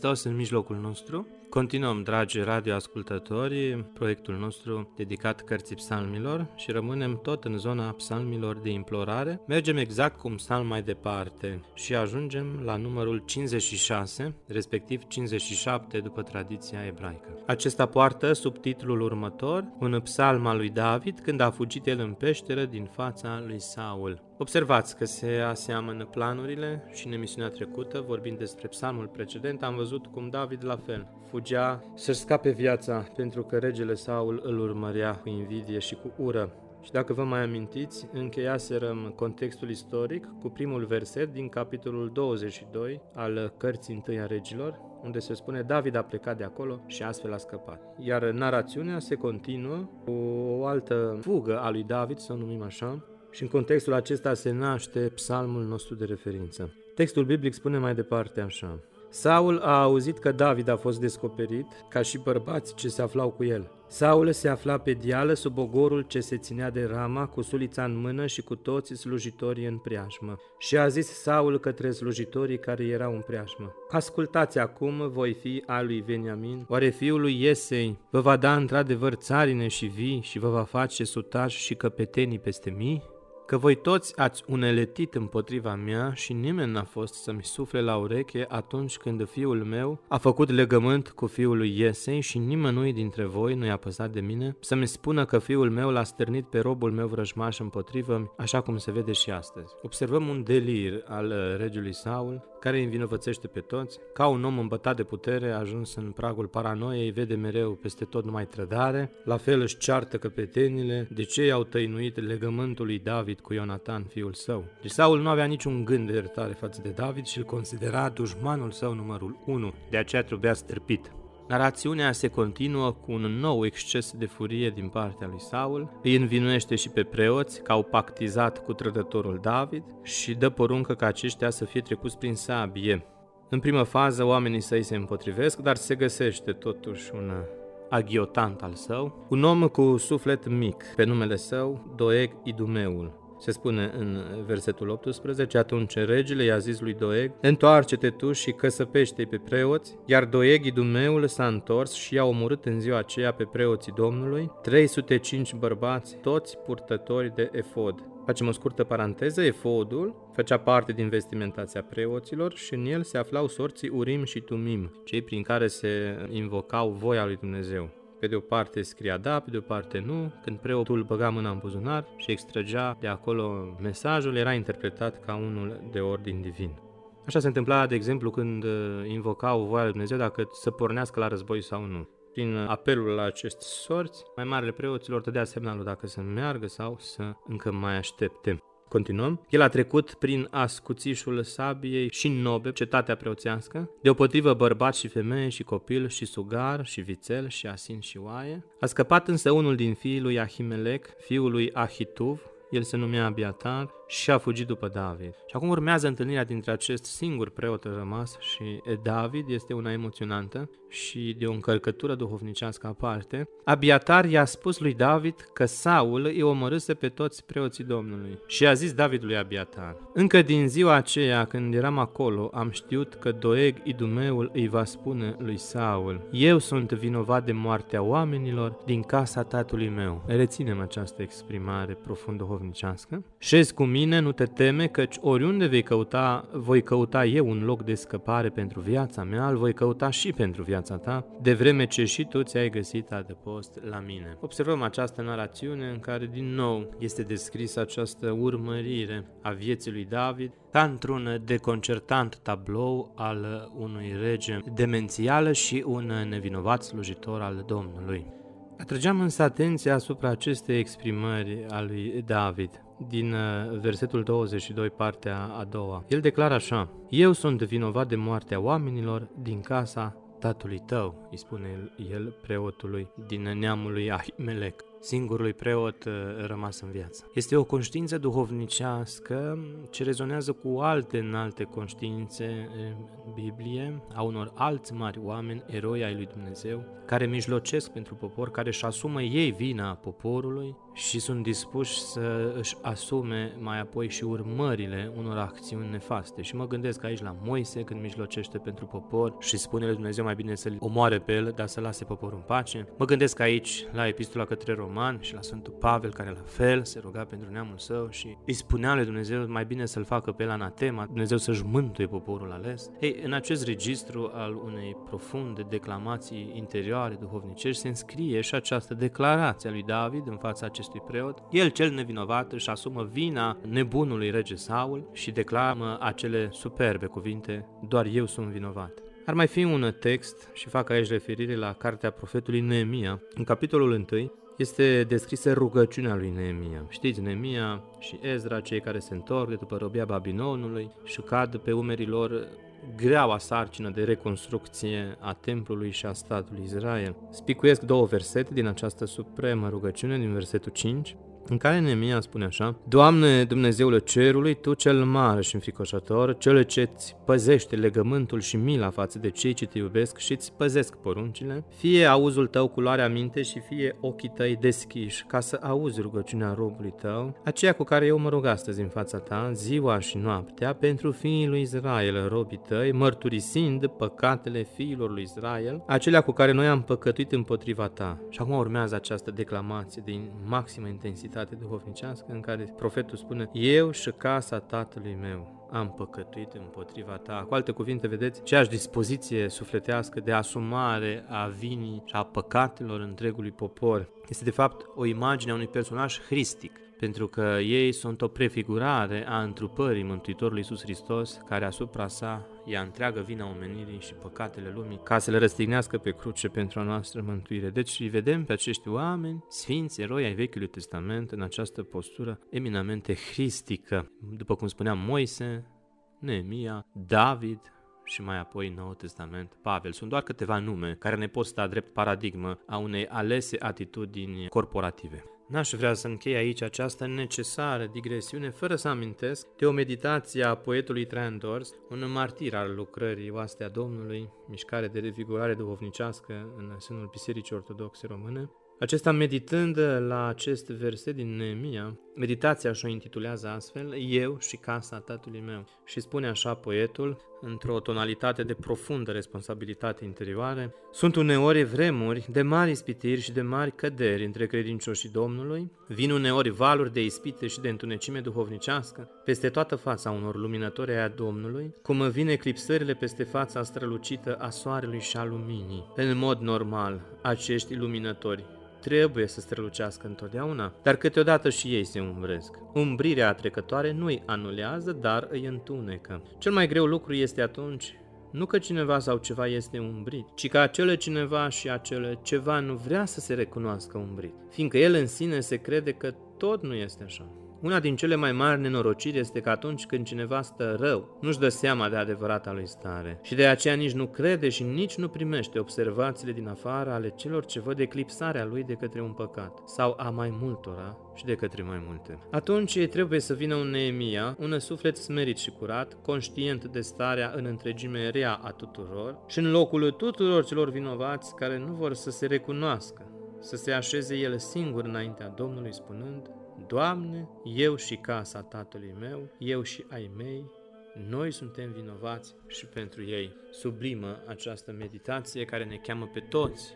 Hristos în mijlocul nostru. Continuăm, dragi radioascultători, proiectul nostru dedicat cărții psalmilor și rămânem tot în zona psalmilor de implorare. Mergem exact cum psalm mai departe și ajungem la numărul 56, respectiv 57 după tradiția ebraică. Acesta poartă subtitlul următor, un psalm al lui David când a fugit el în peșteră din fața lui Saul. Observați că se aseamănă planurile și în emisiunea trecută, vorbind despre psalmul precedent, am văzut cum David la fel fugea să-și scape viața pentru că regele Saul îl urmărea cu invidie și cu ură. Și dacă vă mai amintiți, încheiaserăm contextul istoric cu primul verset din capitolul 22 al cărții întâi a regilor, unde se spune David a plecat de acolo și astfel a scăpat. Iar narațiunea se continuă cu o altă fugă a lui David, să o numim așa, și în contextul acesta se naște psalmul nostru de referință. Textul biblic spune mai departe așa. Saul a auzit că David a fost descoperit, ca și bărbați ce se aflau cu el. Saul se afla pe dială sub ogorul ce se ținea de rama, cu sulița în mână și cu toți slujitorii în preajmă. Și a zis Saul către slujitorii care erau în preajmă. Ascultați acum, voi fi al lui Veniamin, oare fiul lui Iesei vă va da într-adevăr țarine și vii și vă va face sutași și căpetenii peste mii? Că voi toți ați uneletit împotriva mea și nimeni n-a fost să-mi sufle la ureche atunci când fiul meu a făcut legământ cu fiul lui Iesei și nimănui dintre voi nu i-a păsat de mine să-mi spună că fiul meu l-a stârnit pe robul meu vrăjmaș împotrivă, așa cum se vede și astăzi. Observăm un delir al regiului Saul, care îi învinovățește pe toți. Ca un om îmbătat de putere, ajuns în pragul paranoiei, vede mereu peste tot numai trădare, la fel își ceartă căpetenile, de ce i-au tăinuit legământul lui David cu Ionatan, fiul său. Deci Saul nu avea niciun gând de iertare față de David și îl considera dușmanul său numărul 1, de aceea trebuia stârpit. Narațiunea se continuă cu un nou exces de furie din partea lui Saul, îi învinuiește și pe preoți că au pactizat cu trădătorul David și dă poruncă ca aceștia să fie trecuți prin sabie. În primă fază oamenii săi se împotrivesc, dar se găsește totuși un aghiotant al său, un om cu suflet mic, pe numele său Doeg Idumeul. Se spune în versetul 18, atunci regele i-a zis lui Doeg, întoarce-te tu și căsăpește pe preoți, iar Doeg, idumeul, s-a întors și i-a omorât în ziua aceea pe preoții Domnului, 305 bărbați, toți purtători de efod. Facem o scurtă paranteză, efodul făcea parte din vestimentația preoților și în el se aflau sorții Urim și Tumim, cei prin care se invocau voia lui Dumnezeu. Pe de o parte scria da, pe de o parte nu. Când preotul băga mâna în buzunar și extragea de acolo mesajul, era interpretat ca unul de ordin divin. Așa se întâmpla, de exemplu, când uh, invocau voia lui Dumnezeu dacă să pornească la război sau nu. Prin apelul la acest sorți, mai marele preoților dădea semnalul dacă să meargă sau să încă mai aștepte. Continuăm. El a trecut prin ascuțișul sabiei și nobe, cetatea preoțească, deopotrivă bărbat și femeie și copil și sugar și vițel și asin și oaie. A scăpat însă unul din fiii lui Ahimelec, fiul lui Ahituv, el se numea Abiatar și a fugit după David. Și acum urmează întâlnirea dintre acest singur preot rămas și David, este una emoționantă și de o încărcătură duhovnicească aparte. Abiatar i-a spus lui David că Saul îi omorâse pe toți preoții Domnului. Și a zis David lui Abiatar, Încă din ziua aceea când eram acolo, am știut că Doeg, idumeul, îi va spune lui Saul, Eu sunt vinovat de moartea oamenilor din casa tatălui meu. Reținem această exprimare profund duhovnicească duhovnicească. Șezi cu mine, nu te teme, căci oriunde vei căuta, voi căuta eu un loc de scăpare pentru viața mea, îl voi căuta și pentru viața ta, de vreme ce și tu ți-ai găsit adăpost la mine. Observăm această narațiune în care din nou este descrisă această urmărire a vieții lui David ca într-un deconcertant tablou al unui rege demențial și un nevinovat slujitor al Domnului. Atrăgeam însă atenția asupra acestei exprimări a lui David din uh, versetul 22, partea a doua. El declară așa, Eu sunt vinovat de moartea oamenilor din casa tatălui tău, îi spune el preotului din neamul lui Ahimelec singurului preot uh, rămas în viață. Este o conștiință duhovnicească ce rezonează cu alte înalte conștiințe în Biblie, a unor alți mari oameni, eroi ai lui Dumnezeu, care mijlocesc pentru popor, care își asumă ei vina poporului și sunt dispuși să își asume mai apoi și urmările unor acțiuni nefaste. Și mă gândesc aici la Moise când mijlocește pentru popor și spune lui Dumnezeu mai bine să-l omoare pe el, dar să lase poporul în pace. Mă gândesc aici la epistola către Roman și la Sfântul Pavel care la fel se ruga pentru neamul său și îi spunea lui Dumnezeu mai bine să-l facă pe el anatema, Dumnezeu să-și mântuie poporul ales. Ei, în acest registru al unei profunde declamații interioare duhovnicești se înscrie și această declarație a lui David în fața acestui preot. El, cel nevinovat, își asumă vina nebunului rege Saul și declamă acele superbe cuvinte, doar eu sunt vinovat. Ar mai fi un text, și fac aici referire la cartea profetului Neemia, în capitolul 1, este descrisă rugăciunea lui Neemia. Știți, Neemia și Ezra, cei care se întorc de după robia Babilonului și cad pe umerii lor greaua sarcină de reconstrucție a templului și a statului Israel. Spicuiesc două versete din această supremă rugăciune, din versetul 5, în care Nemia spune așa, Doamne, Dumnezeul cerului, Tu cel mare și înfricoșător, cel ce îți păzește legământul și mila față de cei ce te iubesc și îți păzesc poruncile, fie auzul Tău cu luarea minte și fie ochii Tăi deschiși, ca să auzi rugăciunea robului Tău, aceea cu care eu mă rog astăzi în fața Ta, ziua și noaptea, pentru fiii lui Israel, robii Tăi, mărturisind păcatele fiilor lui Israel, acelea cu care noi am păcătuit împotriva Ta. Și acum urmează această declamație de maximă intensitate realitate duhovnicească în care profetul spune Eu și casa tatălui meu am păcătuit împotriva ta. Cu alte cuvinte, vedeți, aceeași dispoziție sufletească de asumare a vinii și a păcatelor întregului popor. Este de fapt o imagine a unui personaj hristic, pentru că ei sunt o prefigurare a întrupării Mântuitorului Iisus Hristos, care asupra sa ia întreagă vina omenirii și păcatele lumii, ca să le răstignească pe cruce pentru a noastră mântuire. Deci îi vedem pe acești oameni, sfinți eroi ai Vechiului Testament, în această postură eminamente hristică. După cum spuneam, Moise, Neemia, David, și mai apoi Noul Testament, Pavel. Sunt doar câteva nume care ne pot sta drept paradigmă a unei alese atitudini corporative. N-aș vrea să închei aici această necesară digresiune fără să amintesc de o meditație a poetului Traian Dors, un martir al lucrării oastea Domnului, mișcare de revigorare duhovnicească în sânul Bisericii Ortodoxe Române, acesta meditând la acest verset din Neemia, meditația și-o intitulează astfel, Eu și casa tatălui meu. Și spune așa poetul, într-o tonalitate de profundă responsabilitate interioară, sunt uneori vremuri de mari ispitiri și de mari căderi între credincioșii Domnului, vin uneori valuri de ispite și de întunecime duhovnicească peste toată fața unor luminători ai a Domnului, cum vin eclipsările peste fața strălucită a soarelui și a luminii. În mod normal, acești luminători trebuie să strălucească întotdeauna, dar câteodată și ei se umbresc. Umbrirea trecătoare nu îi anulează, dar îi întunecă. Cel mai greu lucru este atunci nu că cineva sau ceva este umbrit, ci că acele cineva și acele ceva nu vrea să se recunoască umbrit, fiindcă el în sine se crede că tot nu este așa. Una din cele mai mari nenorociri este că atunci când cineva stă rău, nu-și dă seama de adevărata lui stare și de aceea nici nu crede și nici nu primește observațiile din afară ale celor ce văd eclipsarea lui de către un păcat sau a mai multora și de către mai multe. Atunci trebuie să vină un Neemia, un suflet smerit și curat, conștient de starea în întregime rea a tuturor și în locul tuturor celor vinovați care nu vor să se recunoască, să se așeze el singur înaintea Domnului spunând, Doamne, eu și casa tatălui meu, eu și ai mei, noi suntem vinovați și pentru ei. Sublimă această meditație care ne cheamă pe toți,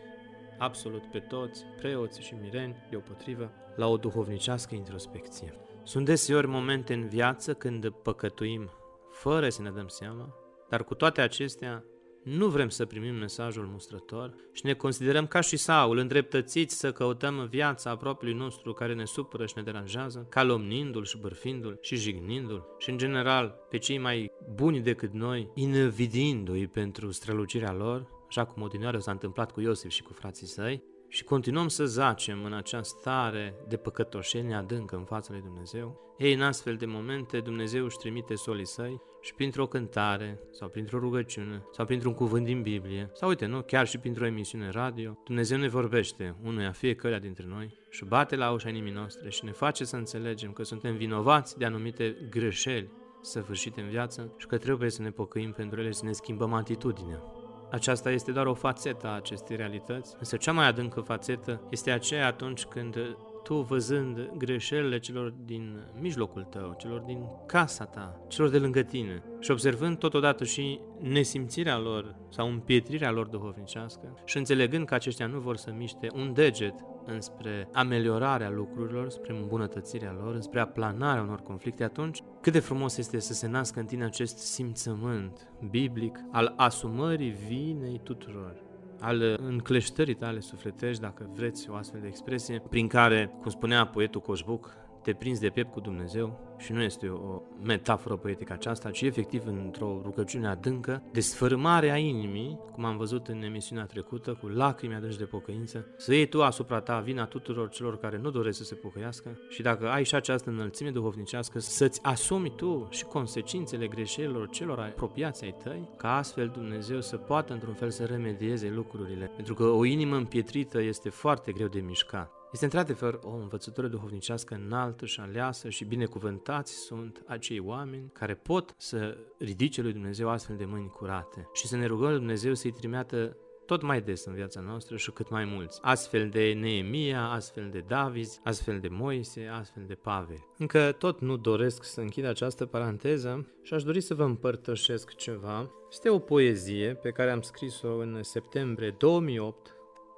absolut pe toți, preoți și mireni, deopotrivă, la o duhovnicească introspecție. Sunt deseori momente în viață când păcătuim fără să ne dăm seama, dar cu toate acestea nu vrem să primim mesajul mustrător și ne considerăm ca și Saul, îndreptățiți să căutăm viața apropiului nostru care ne supără și ne deranjează, calomnindu-l și bârfindu-l și jignindu-l. Și, în general, pe cei mai buni decât noi, invidiindu-i pentru strălucirea lor, așa cum odinioară s-a întâmplat cu Iosif și cu frații săi, și continuăm să zacem în această stare de păcătoșenie adâncă în fața lui Dumnezeu, ei, în astfel de momente, Dumnezeu își trimite solii săi și printr-o cântare, sau printr-o rugăciune, sau printr-un cuvânt din Biblie, sau uite, nu, chiar și printr-o emisiune radio, Dumnezeu ne vorbește unuia fiecare dintre noi și bate la ușa inimii noastre și ne face să înțelegem că suntem vinovați de anumite greșeli săvârșite în viață și că trebuie să ne pocăim pentru ele și să ne schimbăm atitudinea. Aceasta este doar o fațetă a acestei realități, însă cea mai adâncă fațetă este aceea atunci când tu văzând greșelile celor din mijlocul tău, celor din casa ta, celor de lângă tine și observând totodată și nesimțirea lor sau împietrirea lor duhovnicească și înțelegând că aceștia nu vor să miște un deget înspre ameliorarea lucrurilor, spre îmbunătățirea lor, înspre aplanarea unor conflicte, atunci cât de frumos este să se nască în tine acest simțământ biblic al asumării vinei tuturor al încleștării tale sufletești, dacă vreți o astfel de expresie, prin care, cum spunea poetul Coșbuc, te prinzi de piept cu Dumnezeu și nu este o metaforă poetică aceasta, ci efectiv într-o rugăciune adâncă, de sfârmare a inimii, cum am văzut în emisiunea trecută, cu lacrimi adânci de pocăință, să iei tu asupra ta vina tuturor celor care nu doresc să se pocăiască și dacă ai și această înălțime duhovnicească, să-ți asumi tu și consecințele greșelilor celor apropiați ai tăi, ca astfel Dumnezeu să poată într-un fel să remedieze lucrurile. Pentru că o inimă împietrită este foarte greu de mișcat. Este într-adevăr o învățătură duhovnicească înaltă și aleasă și binecuvântați sunt acei oameni care pot să ridice lui Dumnezeu astfel de mâini curate și să ne rugăm lui Dumnezeu să-i trimeată tot mai des în viața noastră și cât mai mulți. Astfel de Neemia, astfel de David, astfel de Moise, astfel de Pavel. Încă tot nu doresc să închid această paranteză și aș dori să vă împărtășesc ceva. Este o poezie pe care am scris-o în septembrie 2008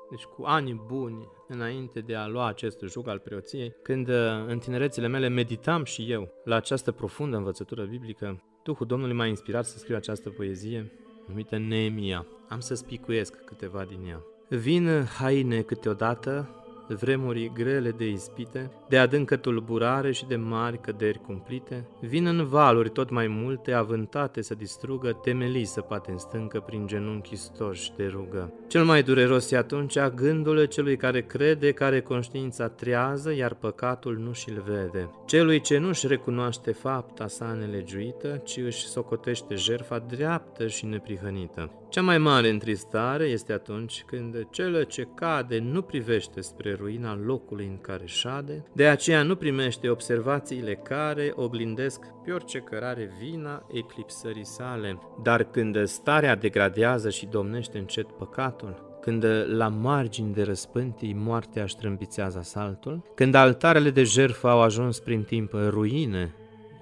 deci cu ani buni înainte de a lua acest juc al preoției, când uh, în tinerețile mele meditam și eu la această profundă învățătură biblică, Duhul Domnului m-a inspirat să scriu această poezie numită Neemia. Am să spicuiesc câteva din ea. Vin haine câteodată vremuri grele de ispite, de adâncă tulburare și de mari căderi cumplite, vin în valuri tot mai multe, avântate să distrugă, temelii să pate în stâncă prin genunchi stoși de rugă. Cel mai dureros e atunci gândul celui care crede, care conștiința trează, iar păcatul nu și-l vede. Celui ce nu-și recunoaște fapta sa nelegiuită, ci își socotește jerfa dreaptă și neprihănită. Cea mai mare întristare este atunci când cel ce cade nu privește spre ruina locului în care șade, de aceea nu primește observațiile care oglindesc pe orice cărare vina eclipsării sale. Dar când starea degradează și domnește încet păcatul, când la margini de răspântii moartea își asaltul, când altarele de jertfă au ajuns prin timp ruine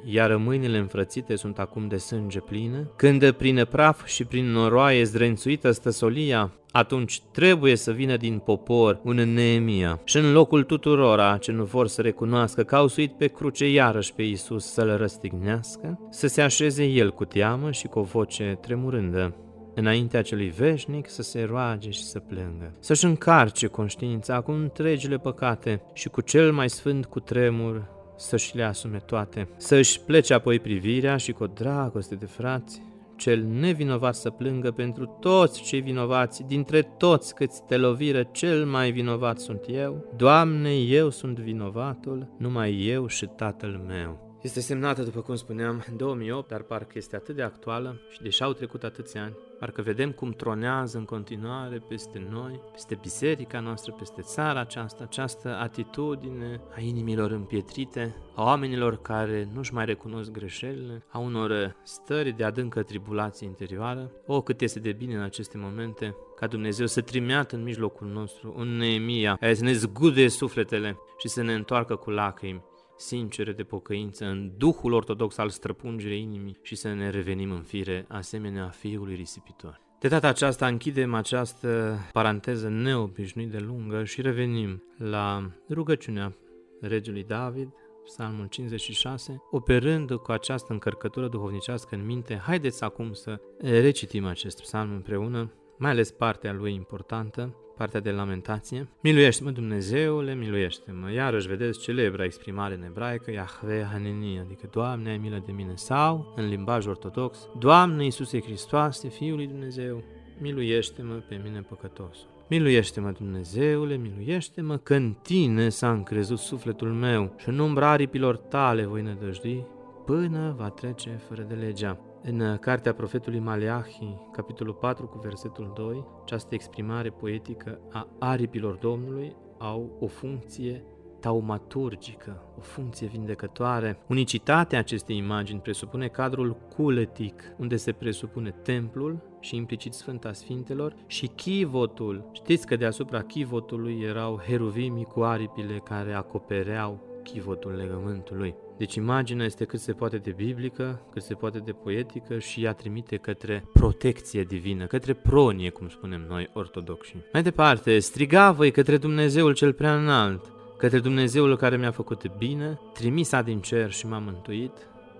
iar mâinile înfrățite sunt acum de sânge pline, când prin praf și prin noroaie zdrențuită stă solia, atunci trebuie să vină din popor un Neemia. Și în locul tuturora ce nu vor să recunoască că au suit pe cruce iarăși pe Iisus să-l răstignească, să se așeze el cu teamă și cu o voce tremurândă. Înaintea celui veșnic să se roage și să plângă, să-și încarce conștiința cu întregile păcate și cu cel mai sfânt cu tremur să-și le asume toate, să-și plece apoi privirea și cu o dragoste de frați, cel nevinovat să plângă pentru toți cei vinovați, dintre toți câți te loviră, cel mai vinovat sunt eu. Doamne, eu sunt vinovatul, numai eu și tatăl meu. Este semnată, după cum spuneam, în 2008, dar parcă este atât de actuală și deși au trecut atâția ani, Parcă vedem cum tronează în continuare peste noi, peste biserica noastră, peste țara aceasta, această atitudine a inimilor împietrite, a oamenilor care nu-și mai recunosc greșelile, a unor stări de adâncă tribulație interioară. O, cât este de bine în aceste momente ca Dumnezeu să trimeată în mijlocul nostru un Neemia care să ne zgude sufletele și să ne întoarcă cu lacrimi sincere de pocăință în Duhul ortodox al străpungerii inimii și să ne revenim în fire asemenea Fiului risipitor. De data aceasta închidem această paranteză neobișnuit de lungă și revenim la rugăciunea regelui David, Psalmul 56, operând cu această încărcătură duhovnicească în minte, haideți acum să recitim acest psalm împreună, mai ales partea lui importantă, partea de lamentație. Miluiește-mă, Dumnezeule, miluiește-mă. Iarăși vedeți celebra exprimare în ebraică, Yahve Haneni, adică Doamne, ai milă de mine. Sau, în limbaj ortodox, Doamne Iisuse Hristoase, Fiul lui Dumnezeu, miluiește-mă pe mine păcătosul. Miluiește-mă, Dumnezeule, miluiește-mă, că în tine s-a încrezut sufletul meu și în umbra aripilor tale voi nădăjdui până va trece fără de legea. În cartea profetului Maleahi, capitolul 4 cu versetul 2, această exprimare poetică a aripilor Domnului au o funcție taumaturgică, o funcție vindecătoare. Unicitatea acestei imagini presupune cadrul culetic, unde se presupune templul și implicit Sfânta Sfintelor și chivotul. Știți că deasupra chivotului erau heruvimii cu aripile care acopereau chivotul legământului. Deci imaginea este cât se poate de biblică, cât se poate de poetică și ea trimite către protecție divină, către pronie, cum spunem noi ortodoxi. Mai departe, striga voi către Dumnezeul cel prea înalt, către Dumnezeul care mi-a făcut bine, trimisa din cer și m-a mântuit,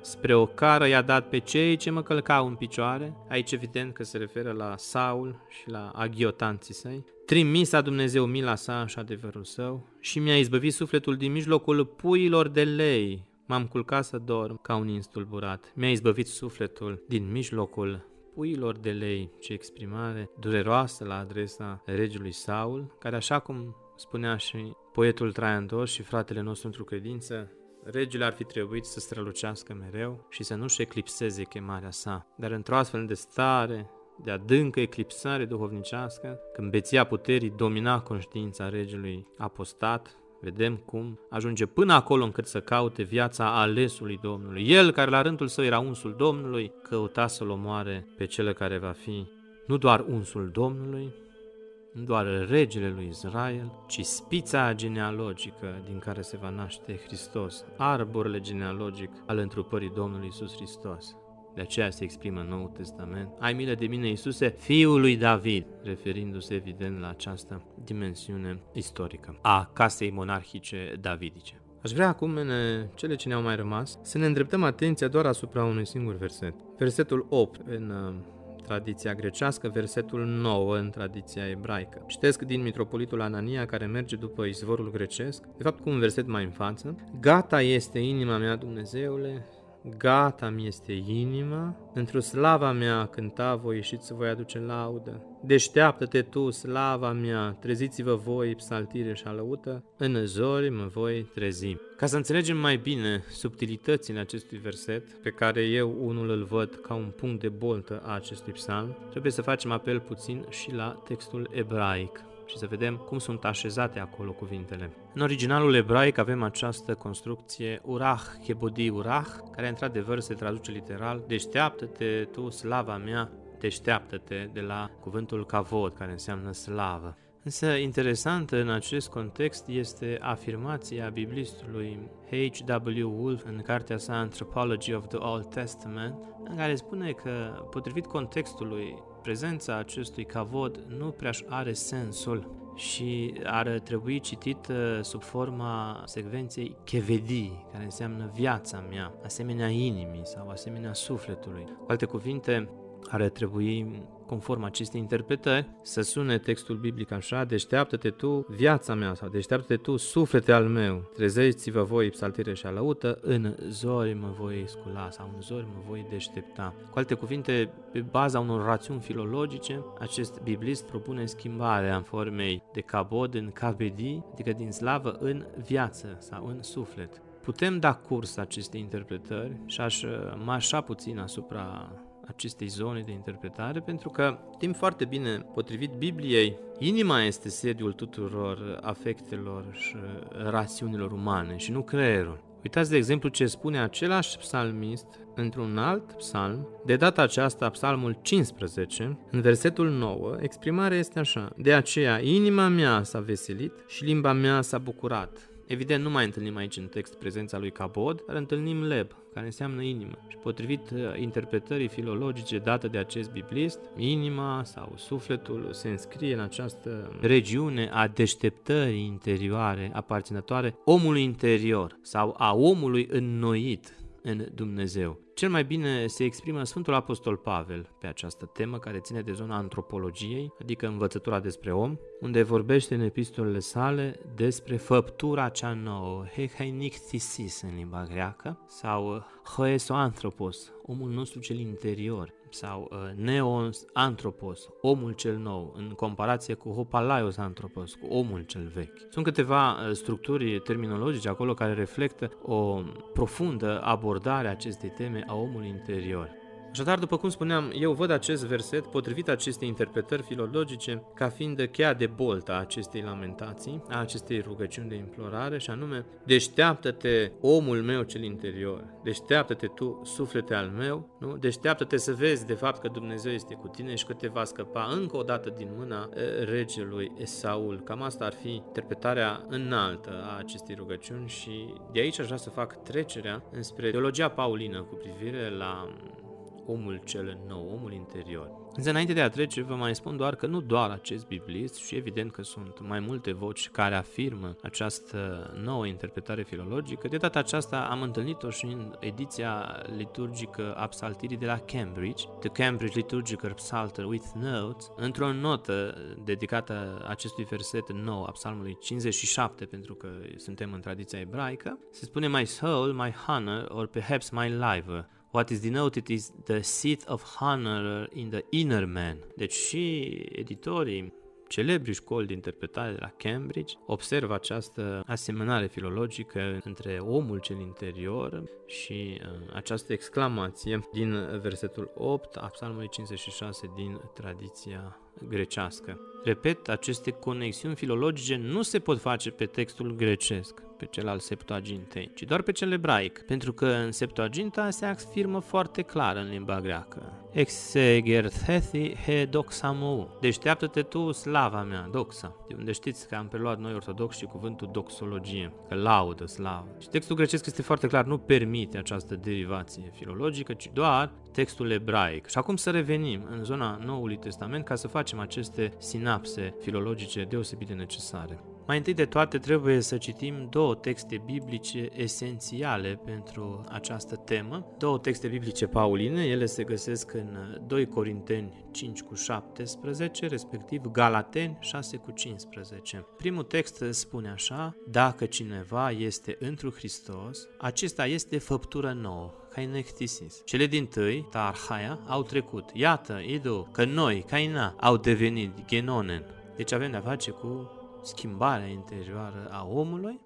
spre o cară i-a dat pe cei ce mă călcau în picioare, aici evident că se referă la Saul și la aghiotanții săi, trimisa Dumnezeu mila sa și adevărul său și mi-a izbăvit sufletul din mijlocul puilor de lei, m-am culcat să dorm ca un instulburat, mi-a izbăvit sufletul din mijlocul puilor de lei, ce exprimare dureroasă la adresa regelui Saul, care așa cum spunea și poetul Traian Dos și fratele nostru într-o credință, regele ar fi trebuit să strălucească mereu și să nu-și eclipseze chemarea sa. Dar într-o astfel de stare, de adâncă eclipsare duhovnicească, când beția puterii domina conștiința regelui apostat, vedem cum ajunge până acolo încât să caute viața alesului Domnului. El, care la rândul său era unsul Domnului, căuta să-l omoare pe cel care va fi nu doar unsul Domnului, nu doar regele lui Israel, ci spița genealogică din care se va naște Hristos, arborele genealogic al întrupării Domnului Isus Hristos. De aceea se exprimă în Noul Testament. Ai milă de mine, Iisuse, fiul lui David, referindu-se evident la această dimensiune istorică a casei monarhice davidice. Aș vrea acum, în cele ce ne-au mai rămas, să ne îndreptăm atenția doar asupra unui singur verset. Versetul 8 în tradiția grecească, versetul 9 în tradiția ebraică. Citesc din Mitropolitul Anania, care merge după izvorul grecesc, de fapt cu un verset mai în față. Gata este inima mea, Dumnezeule, Gata mi este inima, într-o slava mea cânta voi și să voi aduce laudă. Deșteaptă-te tu, slava mea, treziți-vă voi, psaltire și alăută, în zori mă voi trezi. Ca să înțelegem mai bine subtilitățile acestui verset, pe care eu unul îl văd ca un punct de boltă a acestui psalm, trebuie să facem apel puțin și la textul ebraic și să vedem cum sunt așezate acolo cuvintele. În originalul ebraic avem această construcție urah, hebodi urah, care într-adevăr se traduce literal deșteaptă-te tu, slava mea, deșteaptă-te de la cuvântul kavod, care înseamnă slavă. Însă interesant în acest context este afirmația biblistului H.W. Wolf în cartea sa Anthropology of the Old Testament, în care spune că, potrivit contextului, prezența acestui cavod nu prea are sensul și ar trebui citit uh, sub forma secvenței kevedi, care înseamnă viața mea, asemenea inimii sau asemenea sufletului. Cu alte cuvinte, ar trebui conform acestei interpretări, să sune textul biblic așa, deșteaptă-te tu viața mea sau deșteaptă-te tu suflete al meu, trezeți-vă voi psaltire și alăută, în zori mă voi scula sau în zori mă voi deștepta. Cu alte cuvinte, pe baza unor rațiuni filologice, acest biblist propune schimbarea formei de cabod în cabedi, adică din slavă în viață sau în suflet. Putem da curs acestei interpretări și aș marșa puțin asupra acestei zone de interpretare, pentru că știm foarte bine, potrivit Bibliei, inima este sediul tuturor afectelor și rațiunilor umane și nu creierul. Uitați, de exemplu, ce spune același psalmist într-un alt psalm, de data aceasta psalmul 15, în versetul 9, exprimarea este așa. De aceea, inima mea s-a veselit și limba mea s-a bucurat. Evident, nu mai întâlnim aici în text prezența lui Cabod, dar întâlnim leb, care înseamnă inimă. Și potrivit uh, interpretării filologice date de acest biblist, inima sau sufletul se înscrie în această regiune a deșteptării interioare aparținătoare omului interior sau a omului înnoit în Dumnezeu. Cel mai bine se exprimă Sfântul Apostol Pavel pe această temă care ține de zona antropologiei, adică învățătura despre om, unde vorbește în epistolele sale despre făptura cea nouă, hechainichtisis în limba greacă, sau hoesoanthropos, omul nostru cel interior, sau uh, neos anthropos, omul cel nou, în comparație cu hopalaios anthropos, cu omul cel vechi. Sunt câteva uh, structuri terminologice acolo care reflectă o profundă abordare a acestei teme a omului interior. Așadar, după cum spuneam, eu văd acest verset, potrivit acestei interpretări filologice, ca fiind cheia de boltă a acestei lamentații, a acestei rugăciuni de implorare, și anume, deșteaptă-te, omul meu cel interior, deșteaptă-te tu, suflete al meu, nu? deșteaptă-te să vezi de fapt că Dumnezeu este cu tine și că te va scăpa încă o dată din mâna regelui Esaul. Cam asta ar fi interpretarea înaltă a acestei rugăciuni și de aici aș vrea să fac trecerea înspre teologia paulină cu privire la omul cel nou, omul interior. Însă înainte de a trece, vă mai spun doar că nu doar acest biblist, și evident că sunt mai multe voci care afirmă această nouă interpretare filologică, de data aceasta am întâlnit-o și în ediția liturgică a psaltirii de la Cambridge, The Cambridge Liturgical Psalter with Notes, într-o notă dedicată acestui verset nou a psalmului 57, pentru că suntem în tradiția ebraică, se spune My soul, my honor, or perhaps my life, What is denoted is the seat of honor in the inner man. Deci și editorii celebri școli de interpretare de la Cambridge observă această asemănare filologică între omul cel interior și uh, această exclamație din versetul 8 a Psalmului 56 din tradiția grecească. Repet, aceste conexiuni filologice nu se pot face pe textul grecesc, pe cel al Septuagintei, ci doar pe cel ebraic, pentru că în Septuaginta se afirmă foarte clar în limba greacă. Exegerthethi he doxamou. Deșteaptă-te tu, slava mea, doxa. De unde știți că am preluat noi ortodoxi și cuvântul doxologie, că laudă, slavă. Și textul grecesc este foarte clar, nu permite această derivație filologică, ci doar textul ebraic. Și acum să revenim în zona Noului Testament ca să facem aceste sinapse filologice deosebit de necesare. Mai întâi de toate trebuie să citim două texte biblice esențiale pentru această temă. Două texte biblice pauline, ele se găsesc în 2 Corinteni 5 cu 17, respectiv Galateni 6 cu 15. Primul text spune așa, dacă cineva este întru Hristos, acesta este făptură nouă, kainectisis. Cele din tâi, tarhaia, au trecut. Iată, idu, că noi, kaina, au devenit genonen. Deci avem de-a face cu schimbarea interioară a omului.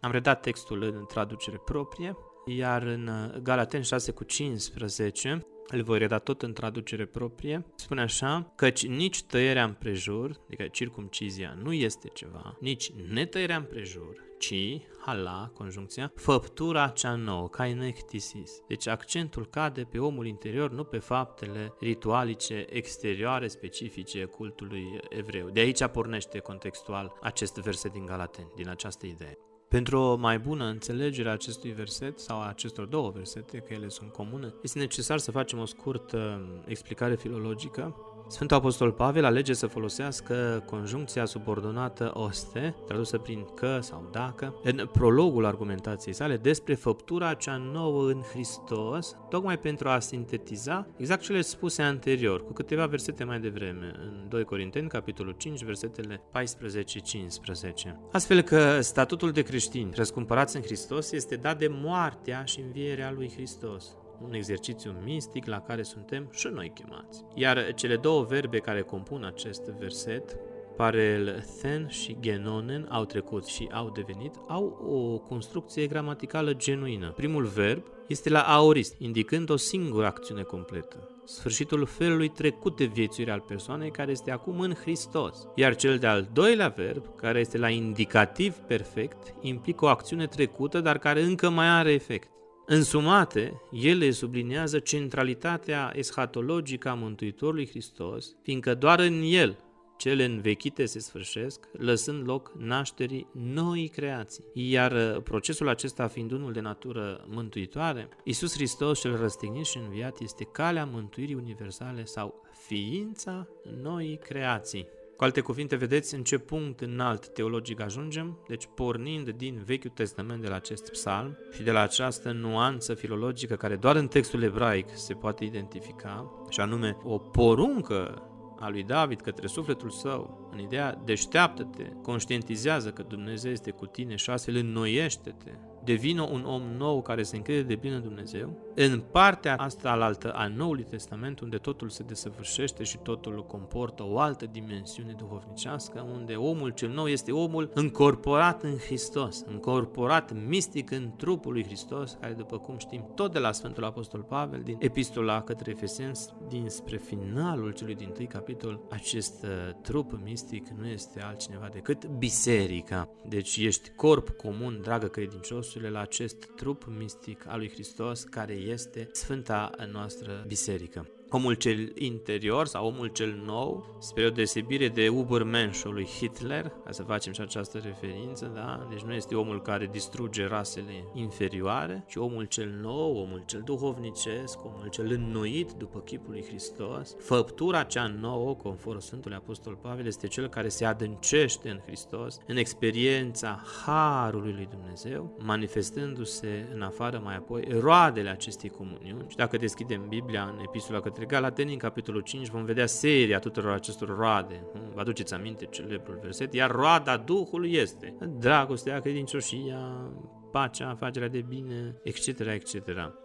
Am redat textul în traducere proprie, iar în Galaten 6 cu 15 îl voi reda tot în traducere proprie, spune așa, căci nici tăierea împrejur, adică circumcizia, nu este ceva, nici netăierea împrejur, ci, hala, conjuncția, făptura cea nouă, kainectisis. Deci accentul cade pe omul interior, nu pe faptele ritualice exterioare specifice cultului evreu. De aici pornește contextual acest verset din Galaten, din această idee. Pentru o mai bună înțelegere a acestui verset sau a acestor două versete, că ele sunt comune, este necesar să facem o scurtă explicare filologică Sfântul Apostol Pavel alege să folosească conjuncția subordonată oste, tradusă prin că sau dacă, în prologul argumentației sale despre făptura cea nouă în Hristos, tocmai pentru a sintetiza exact cele spuse anterior, cu câteva versete mai devreme, în 2 Corinteni, capitolul 5, versetele 14-15. Astfel că statutul de creștini răscumpărați în Hristos este dat de moartea și învierea lui Hristos un exercițiu mistic la care suntem și noi chemați. Iar cele două verbe care compun acest verset, parel then și genonen au trecut și au devenit, au o construcție gramaticală genuină. Primul verb este la aorist, indicând o singură acțiune completă. Sfârșitul felului trecut de viețuire al persoanei care este acum în Hristos. Iar cel de-al doilea verb, care este la indicativ perfect, implică o acțiune trecută, dar care încă mai are efect. Însumate, ele subliniază centralitatea eschatologică a Mântuitorului Hristos, fiindcă doar în El cele învechite se sfârșesc, lăsând loc nașterii noi creații. Iar uh, procesul acesta fiind unul de natură mântuitoare, Iisus Hristos cel răstignit și înviat este calea mântuirii universale sau ființa noi creații. Cu alte cuvinte, vedeți în ce punct înalt teologic ajungem? Deci pornind din Vechiul Testament de la acest psalm și de la această nuanță filologică care doar în textul ebraic se poate identifica, și anume o poruncă a lui David către sufletul său, în ideea deșteaptă-te, conștientizează că Dumnezeu este cu tine și astfel înnoiește-te. Devină un om nou care se încrede de plin în Dumnezeu, în partea asta alaltă a Noului Testament, unde totul se desăvârșește și totul comportă o altă dimensiune duhovnicească, unde omul cel nou este omul încorporat în Hristos, încorporat mistic în trupul lui Hristos, care după cum știm tot de la Sfântul Apostol Pavel, din epistola către Efeseni, dinspre finalul celui din tâi capitol, acest uh, trup mistic nu este altcineva decât biserica. Deci ești corp comun, dragă credincios, răspunsurile la acest trup mistic al lui Hristos care este Sfânta noastră Biserică omul cel interior sau omul cel nou, spre o deosebire de Ubermensch lui Hitler, ca să facem și această referință, da? Deci nu este omul care distruge rasele inferioare, ci omul cel nou, omul cel duhovnicesc, omul cel înnoit după chipul lui Hristos. Făptura cea nouă, conform Sfântului Apostol Pavel, este cel care se adâncește în Hristos, în experiența Harului lui Dumnezeu, manifestându-se în afară mai apoi roadele acestei comuniuni. Și dacă deschidem Biblia în epistola către către Galateni, în capitolul 5, vom vedea seria tuturor acestor roade. Vă aduceți aminte celebrul verset? Iar roada Duhului este dragostea, credincioșia, pacea, facerea de bine, etc., etc.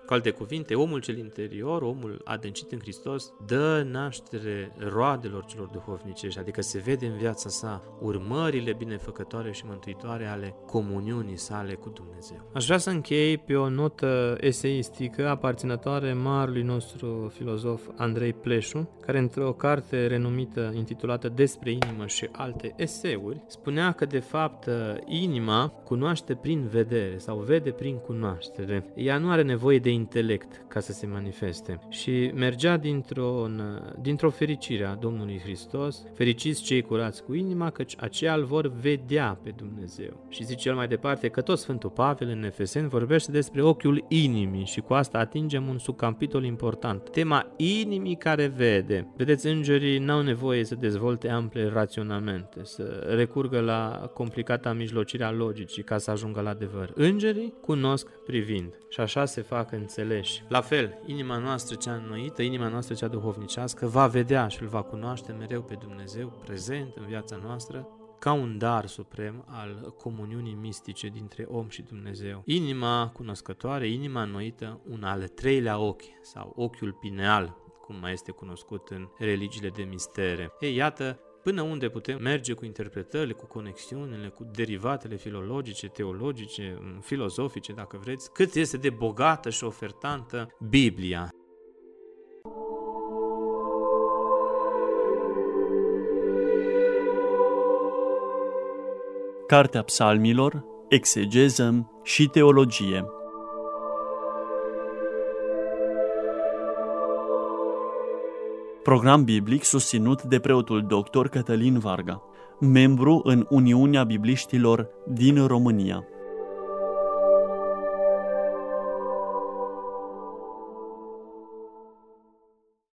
Cu alte cuvinte, omul cel interior, omul adâncit în Hristos, dă naștere roadelor celor duhovnicești, adică se vede în viața sa urmările binefăcătoare și mântuitoare ale comuniunii sale cu Dumnezeu. Aș vrea să închei pe o notă eseistică aparținătoare marului nostru filozof Andrei Pleșu, care într-o carte renumită intitulată Despre inimă și alte eseuri, spunea că de fapt inima cunoaște prin vedere sau vede prin cunoaștere. Ea nu are nevoie de intelect ca să se manifeste și mergea dintr-o, dintr-o fericire a Domnului Hristos, fericiți cei curați cu inima, căci aceia îl vor vedea pe Dumnezeu. Și zice el mai departe că tot Sfântul Pavel în Efesen vorbește despre ochiul inimii și cu asta atingem un subcapitol important. Tema inimii care vede. Vedeți, îngerii n-au nevoie să dezvolte ample raționamente, să recurgă la complicata mijlocire a logicii ca să ajungă la adevăr. Îngerii cunosc privind și așa se fac înțeleși. La fel, inima noastră cea înnoită, inima noastră cea duhovnicească va vedea și îl va cunoaște mereu pe Dumnezeu prezent în viața noastră ca un dar suprem al comuniunii mistice dintre om și Dumnezeu. Inima cunoscătoare, inima înnoită, un al treilea ochi sau ochiul pineal, cum mai este cunoscut în religiile de mistere. Ei, iată, până unde putem merge cu interpretările, cu conexiunile, cu derivatele filologice, teologice, filozofice, dacă vreți, cât este de bogată și ofertantă Biblia. Cartea Psalmilor, Exegeză și Teologie Program biblic susținut de preotul dr. Cătălin Varga, membru în Uniunea Bibliștilor din România.